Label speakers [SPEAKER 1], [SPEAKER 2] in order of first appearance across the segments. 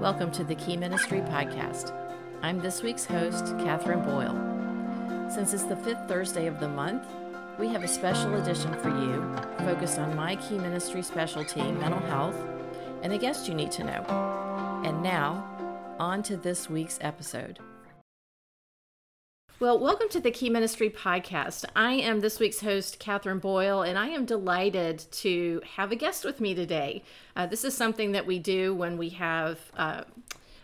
[SPEAKER 1] Welcome to the Key Ministry Podcast. I'm this week's host, Catherine Boyle. Since it's the fifth Thursday of the month, we have a special edition for you focused on my Key Ministry specialty, mental health, and a guest you need to know. And now, on to this week's episode. Well, welcome to the Key Ministry Podcast. I am this week's host, Catherine Boyle, and I am delighted to have a guest with me today. Uh, this is something that we do when we have uh,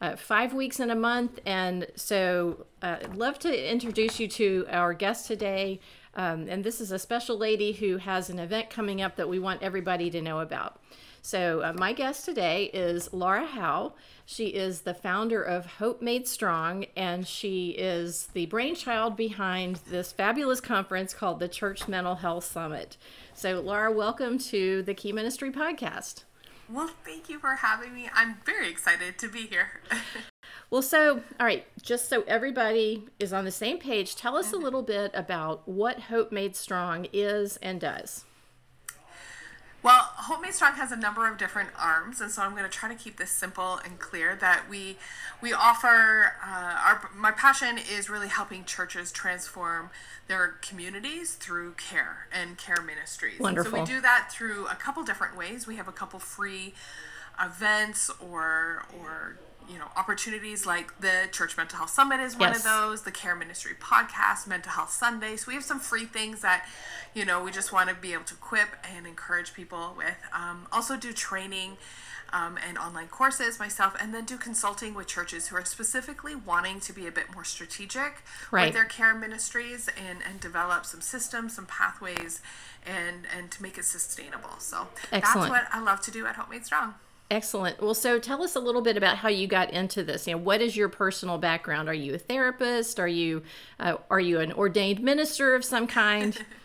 [SPEAKER 1] uh, five weeks in a month, and so uh, I'd love to introduce you to our guest today. Um, and this is a special lady who has an event coming up that we want everybody to know about. So, uh, my guest today is Laura Howe. She is the founder of Hope Made Strong, and she is the brainchild behind this fabulous conference called the Church Mental Health Summit. So, Laura, welcome to the Key Ministry Podcast.
[SPEAKER 2] Well, thank you for having me. I'm very excited to be here.
[SPEAKER 1] well, so, all right, just so everybody is on the same page, tell us a mm-hmm. little bit about what Hope Made Strong is and does.
[SPEAKER 2] Well, Hope Made Strong has a number of different arms, and so I'm going to try to keep this simple and clear. That we we offer uh, our my passion is really helping churches transform their communities through care and care ministries.
[SPEAKER 1] Wonderful.
[SPEAKER 2] And so we do that through a couple different ways. We have a couple free events or or you know opportunities like the church mental health summit is one yes. of those the care ministry podcast mental health sunday so we have some free things that you know we just want to be able to equip and encourage people with um, also do training um, and online courses myself and then do consulting with churches who are specifically wanting to be a bit more strategic right. with their care ministries and, and develop some systems some pathways and and to make it sustainable so Excellent. that's what i love to do at hope made strong
[SPEAKER 1] Excellent. Well, so tell us a little bit about how you got into this. You know, what is your personal background? Are you a therapist? Are you uh, are you an ordained minister of some kind?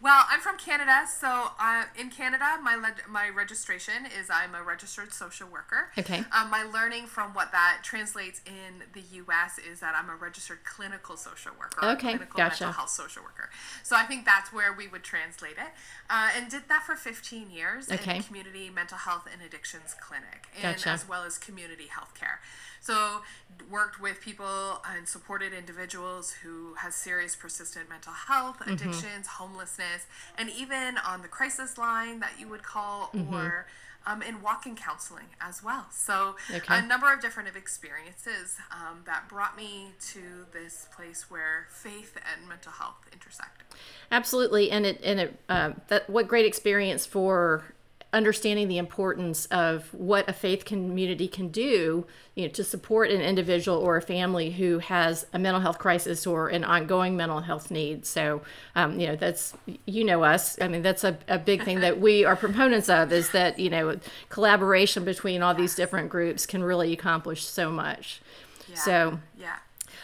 [SPEAKER 2] Well, I'm from Canada, so uh, in Canada, my le- my registration is I'm a registered social worker.
[SPEAKER 1] Okay.
[SPEAKER 2] Um, my learning from what that translates in the U.S. is that I'm a registered clinical social worker.
[SPEAKER 1] Okay,
[SPEAKER 2] clinical
[SPEAKER 1] gotcha.
[SPEAKER 2] mental health social worker. So I think that's where we would translate it, uh, and did that for 15 years
[SPEAKER 1] okay.
[SPEAKER 2] in community mental health and addictions clinic,
[SPEAKER 1] and gotcha.
[SPEAKER 2] as well as community health care. So worked with people and supported individuals who has serious persistent mental health, mm-hmm. addictions, homelessness, and even on the crisis line that you would call mm-hmm. or um, in walking counseling as well. So okay. a number of different experiences um, that brought me to this place where faith and mental health intersect.
[SPEAKER 1] Absolutely, and it and it uh, that what great experience for understanding the importance of what a faith community can do you know to support an individual or a family who has a mental health crisis or an ongoing mental health need. So um, you know that's you know us. I mean that's a, a big thing that we are proponents of is that you know collaboration between all these different groups can really accomplish so much.
[SPEAKER 2] Yeah.
[SPEAKER 1] so
[SPEAKER 2] yeah.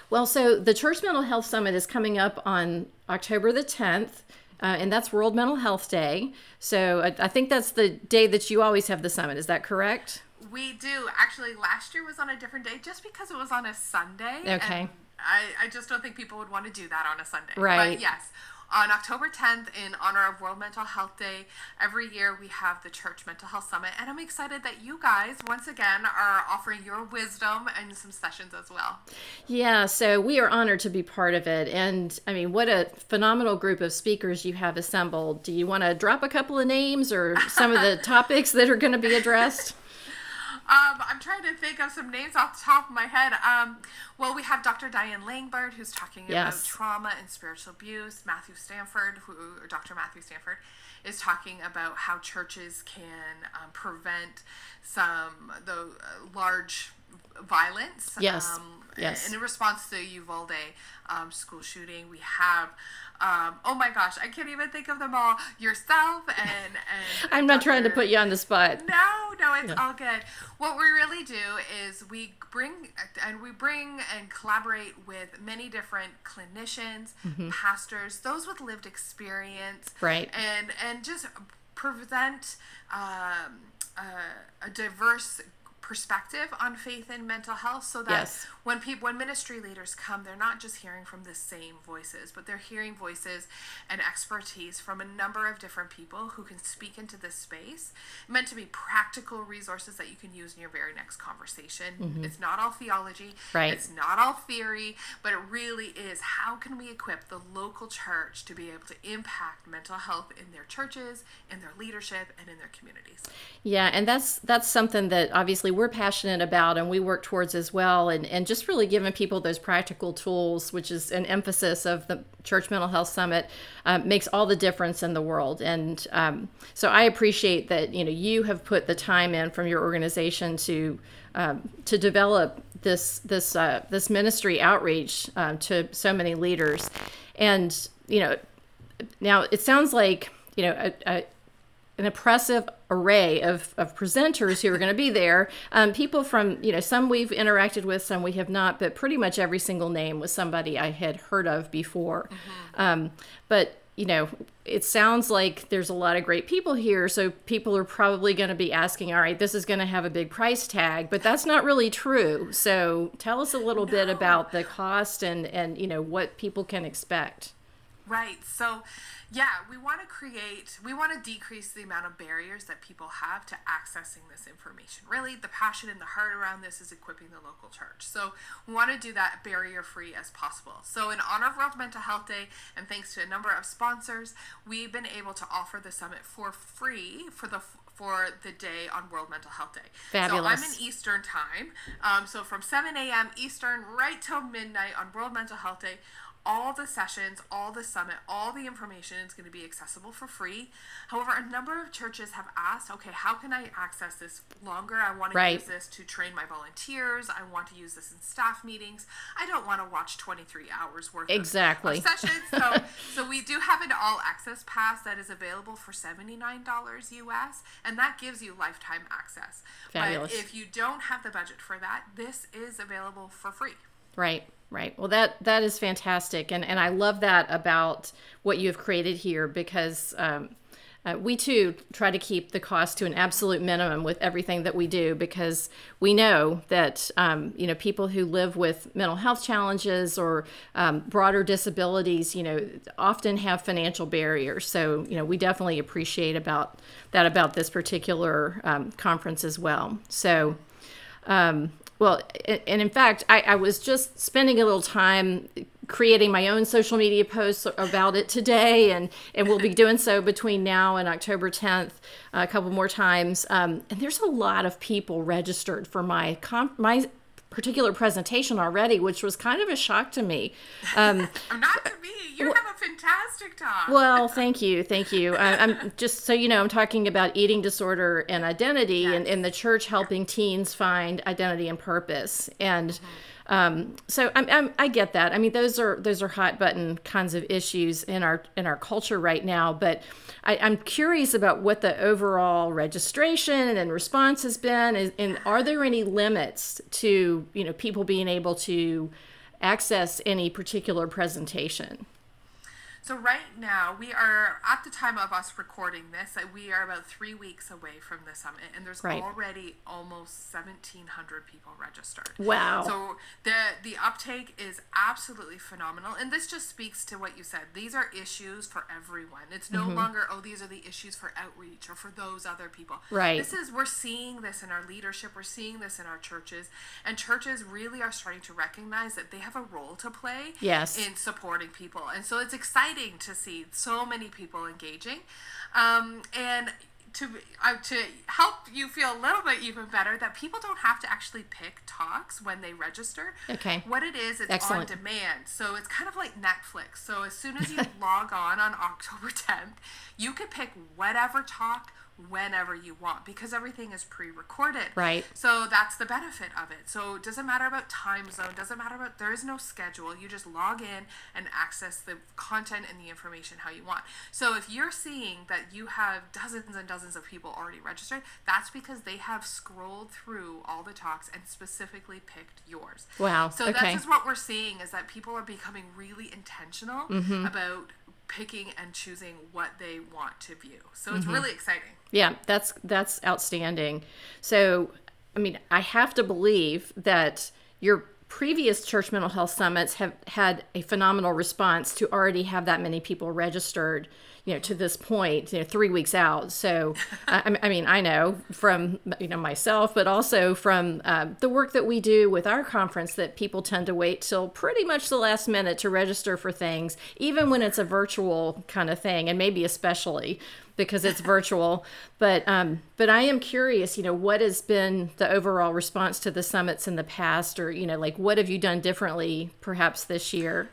[SPEAKER 1] well so the church mental health summit is coming up on october the 10th uh, and that's World Mental Health Day. So I, I, think that's the day that you always have the summit. Is that correct?
[SPEAKER 2] We do. Actually, last year was on a different day just because it was on a Sunday.
[SPEAKER 1] Okay.
[SPEAKER 2] I, I just don't think people would want to do that on a Sunday.
[SPEAKER 1] Right.
[SPEAKER 2] But yes, on October 10th, in honor of World Mental Health Day, every year we have the Church Mental Health Summit. And I'm excited that you guys, once again, are offering your wisdom and some sessions as well.
[SPEAKER 1] Yeah, so we are honored to be part of it. And I mean, what a phenomenal group of speakers you have assembled. Do you want to drop a couple of names or some of the topics that are going to be addressed?
[SPEAKER 2] Um, I'm trying to think of some names off the top of my head. Um, well, we have Dr. Diane Langberg, who's talking yes. about trauma and spiritual abuse. Matthew Stanford, who, or Dr. Matthew Stanford, is talking about how churches can um, prevent some the uh, large violence.
[SPEAKER 1] Yes. Um, yes.
[SPEAKER 2] In response to Uvalde um, school shooting, we have um, oh my gosh, I can't even think of them all. Yourself and and
[SPEAKER 1] I'm not Dr. trying to put you on the spot.
[SPEAKER 2] No, no, it's all good. What we really do is we bring and we bring and collaborate with many different clinicians, mm-hmm. pastors, those with lived experience,
[SPEAKER 1] right,
[SPEAKER 2] and and just present um, uh, a diverse perspective on faith and mental health so that yes. when people when ministry leaders come they're not just hearing from the same voices but they're hearing voices and expertise from a number of different people who can speak into this space meant to be practical resources that you can use in your very next conversation mm-hmm. it's not all theology
[SPEAKER 1] right
[SPEAKER 2] it's not all theory but it really is how can we equip the local church to be able to impact mental health in their churches in their leadership and in their communities
[SPEAKER 1] yeah and that's that's something that obviously we're passionate about and we work towards as well and, and just really giving people those practical tools which is an emphasis of the church mental health summit uh, makes all the difference in the world. And um, so i appreciate that you know you have put the time in from your organization to um, to develop this this uh, this ministry outreach uh, to so many leaders. And you know now it sounds like you know a, a, an impressive array of, of presenters who are going to be there. Um, people from, you know, some we've interacted with, some we have not, but pretty much every single name was somebody I had heard of before. Mm-hmm. Um, but, you know, it sounds like there's a lot of great people here. So people are probably going to be asking, all right, this is going to have a big price tag, but that's not really true. So tell us a little no. bit about the cost and, and, you know, what people can expect.
[SPEAKER 2] Right. So, yeah, we want to create, we want to decrease the amount of barriers that people have to accessing this information. Really, the passion and the heart around this is equipping the local church. So, we want to do that barrier free as possible. So, in honor of World Mental Health Day, and thanks to a number of sponsors, we've been able to offer the summit for free for the for the day on World Mental Health Day.
[SPEAKER 1] Fabulous.
[SPEAKER 2] So I'm in Eastern time. Um, so from 7 a.m. Eastern right till midnight on World Mental Health Day, all the sessions, all the summit, all the information is going to be accessible for free. However, a number of churches have asked, okay, how can I access this longer? I want to right. use this to train my volunteers. I want to use this in staff meetings. I don't want to watch 23 hours worth
[SPEAKER 1] exactly.
[SPEAKER 2] of, of sessions. So, so we do have an all access pass that is available for $79 US, and that gives you lifetime access.
[SPEAKER 1] Fabulous.
[SPEAKER 2] But if you don't have the budget for that, this is available for free.
[SPEAKER 1] Right. Right. Well, that that is fantastic, and and I love that about what you have created here because um, uh, we too try to keep the cost to an absolute minimum with everything that we do because we know that um, you know people who live with mental health challenges or um, broader disabilities, you know, often have financial barriers. So you know we definitely appreciate about that about this particular um, conference as well. So. Um, well, and in fact, I, I was just spending a little time creating my own social media posts about it today, and, and we'll be doing so between now and October 10th uh, a couple more times. Um, and there's a lot of people registered for my comp- my particular presentation already, which was kind of a shock to me.
[SPEAKER 2] Um, Not to me. You well, have a fantastic talk.
[SPEAKER 1] Well, thank you, thank you. I, am just so you know, I'm talking about eating disorder and identity, yes. and, and the church helping teens find identity and purpose, and. Mm-hmm. Um, so I'm, I'm, i get that. I mean, those are those are hot button kinds of issues in our in our culture right now. But I, am curious about what the overall registration and response has been, and, and are there any limits to you know people being able to access any particular presentation?
[SPEAKER 2] So right now we are at the time of us recording this, we are about three weeks away from the summit, and there's right. already almost 1,700 people registered.
[SPEAKER 1] Wow!
[SPEAKER 2] So the the uptake is absolutely phenomenal, and this just speaks to what you said. These are issues for everyone. It's no mm-hmm. longer oh these are the issues for outreach or for those other people.
[SPEAKER 1] Right.
[SPEAKER 2] This is we're seeing this in our leadership. We're seeing this in our churches, and churches really are starting to recognize that they have a role to play.
[SPEAKER 1] Yes.
[SPEAKER 2] In supporting people, and so it's exciting exciting to see so many people engaging. Um, and to uh, to help you feel a little bit even better that people don't have to actually pick talks when they register.
[SPEAKER 1] Okay.
[SPEAKER 2] What it is, it's Excellent. on demand. So it's kind of like Netflix. So as soon as you log on on October 10th, you can pick whatever talk whenever you want because everything is pre-recorded.
[SPEAKER 1] Right.
[SPEAKER 2] So that's the benefit of it. So it doesn't matter about time zone, doesn't matter about there is no schedule. You just log in and access the content and the information how you want. So if you're seeing that you have dozens and dozens of people already registered, that's because they have scrolled through all the talks and specifically picked yours.
[SPEAKER 1] Wow.
[SPEAKER 2] So
[SPEAKER 1] okay.
[SPEAKER 2] that's just what we're seeing is that people are becoming really intentional mm-hmm. about picking and choosing what they want to view. So it's mm-hmm. really exciting.
[SPEAKER 1] Yeah, that's that's outstanding. So I mean, I have to believe that your previous church mental health summits have had a phenomenal response to already have that many people registered you know to this point you know three weeks out. So I, I, mean i know from you know myself but also from uh, the work that we do with our conference that people tend to wait till pretty much the last minute to register for things even when it's a virtual kind of thing and maybe especially because it's virtual. But um, but i am curious you know what has been the overall response to the summits in the past? Or you know like what have you done differently perhaps this year?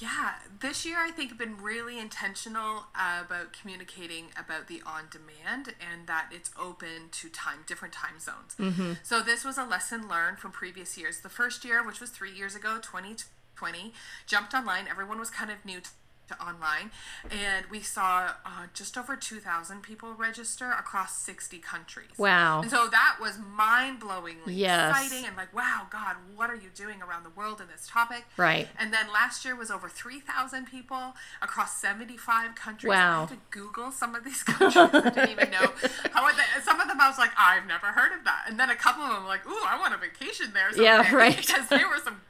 [SPEAKER 2] Yeah, this year I think been really intentional uh, about communicating about the on demand and that it's open to time different time zones. Mm-hmm. So this was a lesson learned from previous years. The first year, which was three years ago, 2020, jumped online. Everyone was kind of new to online, and we saw uh, just over 2,000 people register across 60 countries.
[SPEAKER 1] Wow.
[SPEAKER 2] And so that was mind blowingly
[SPEAKER 1] yes.
[SPEAKER 2] exciting and like, wow, God, what are you doing around the world in this topic?
[SPEAKER 1] Right.
[SPEAKER 2] And then last year was over 3,000 people across 75 countries.
[SPEAKER 1] Wow.
[SPEAKER 2] I had to Google some of these countries. I didn't even know how they, some of them I was like, I've never heard of that. And then a couple of them like, ooh, I want a vacation there. Someday.
[SPEAKER 1] Yeah, right.
[SPEAKER 2] because they were some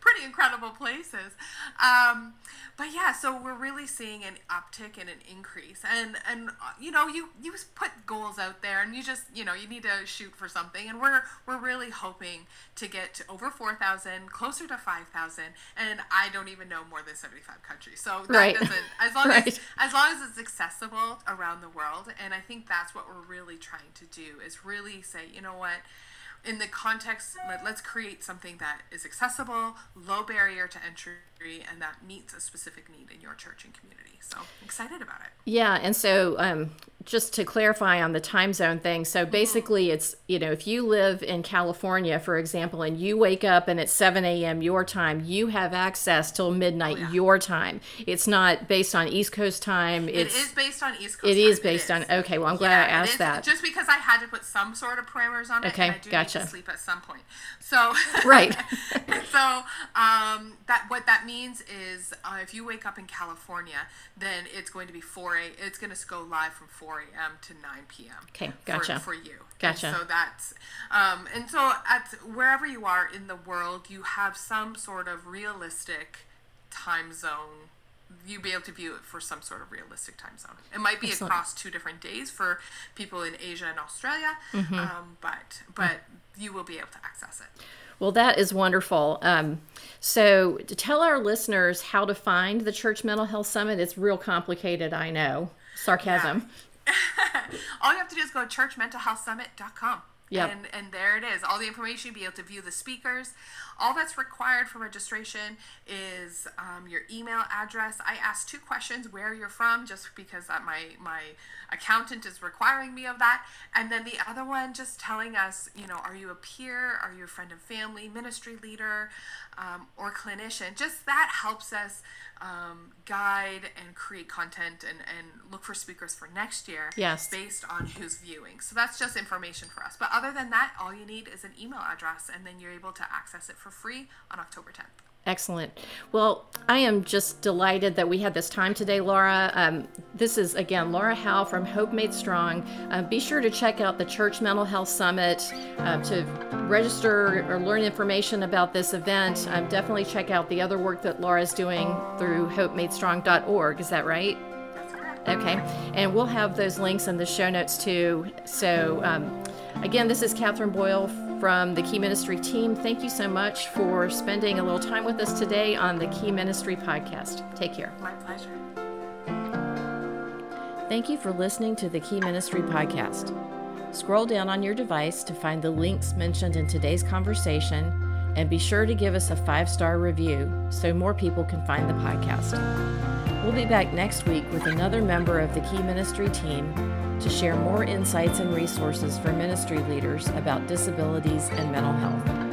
[SPEAKER 2] pretty incredible places. Um, but yeah, so we're really seeing an uptick and an increase, and and uh, you know you you put goals out there, and you just you know you need to shoot for something, and we're we're really hoping to get to over four thousand, closer to five thousand, and I don't even know more than seventy five countries. So that right. doesn't as long right. as as long as it's accessible around the world, and I think that's what we're really trying to do is really say, you know what in the context, let, us create something that is accessible, low barrier to entry, and that meets a specific need in your church and community. So excited about it.
[SPEAKER 1] Yeah, and so um, just to clarify on the time zone thing, so mm-hmm. basically it's you know if you live in California, for example, and you wake up and it's seven a.m. your time, you have access till midnight oh, yeah. your time. It's not based on East Coast time. It's,
[SPEAKER 2] it is based on East Coast.
[SPEAKER 1] It time. is based on. Okay, well I'm glad yeah, I asked that.
[SPEAKER 2] Just because I had to put some sort of parameters on it.
[SPEAKER 1] Okay,
[SPEAKER 2] and I do
[SPEAKER 1] gotcha.
[SPEAKER 2] Need to sleep at some point. So
[SPEAKER 1] right.
[SPEAKER 2] so um, that what that means is uh, if you wake up in California, then it's going to be 4 a. It's going to go live from 4 a.m. to 9 p.m.
[SPEAKER 1] Okay, gotcha.
[SPEAKER 2] For, for you.
[SPEAKER 1] Gotcha.
[SPEAKER 2] And so that's, um, and so at wherever you are in the world, you have some sort of realistic time zone. You be able to view it for some sort of realistic time zone. It might be Excellent. across two different days for people in Asia and Australia, mm-hmm. um, but but mm-hmm. you will be able to access it.
[SPEAKER 1] Well, that is wonderful. Um, so, to tell our listeners how to find the Church Mental Health Summit, it's real complicated, I know. Sarcasm.
[SPEAKER 2] Yeah. All you have to do is go to churchmentalhealthsummit.com.
[SPEAKER 1] Yep.
[SPEAKER 2] And, and there it is. All the information, you'll be able to view the speakers. All that's required for registration is um, your email address. I asked two questions where you're from, just because that my, my accountant is requiring me of that. And then the other one, just telling us, you know, are you a peer? Are you a friend and family, ministry leader, um, or clinician? Just that helps us um, guide and create content and, and look for speakers for next year
[SPEAKER 1] yes.
[SPEAKER 2] based on who's viewing. So that's just information for us. But other than that, all you need is an email address and then you're able to access it for free on October 10th.
[SPEAKER 1] Excellent. Well, I am just delighted that we had this time today, Laura. Um, this is, again, Laura Howe from Hope Made Strong. Uh, be sure to check out the Church Mental Health Summit uh, to register or learn information about this event. Um, definitely check out the other work that Laura is doing through hopemadestrong.org. Is that right? Okay. And we'll have those links in the show notes too. So, um, again, this is Catherine Boyle from the Key Ministry team. Thank you so much for spending a little time with us today on the Key Ministry podcast. Take care.
[SPEAKER 2] My pleasure.
[SPEAKER 1] Thank you for listening to the Key Ministry podcast. Scroll down on your device to find the links mentioned in today's conversation and be sure to give us a five star review so more people can find the podcast. We'll be back next week with another member of the Key Ministry team to share more insights and resources for ministry leaders about disabilities and mental health.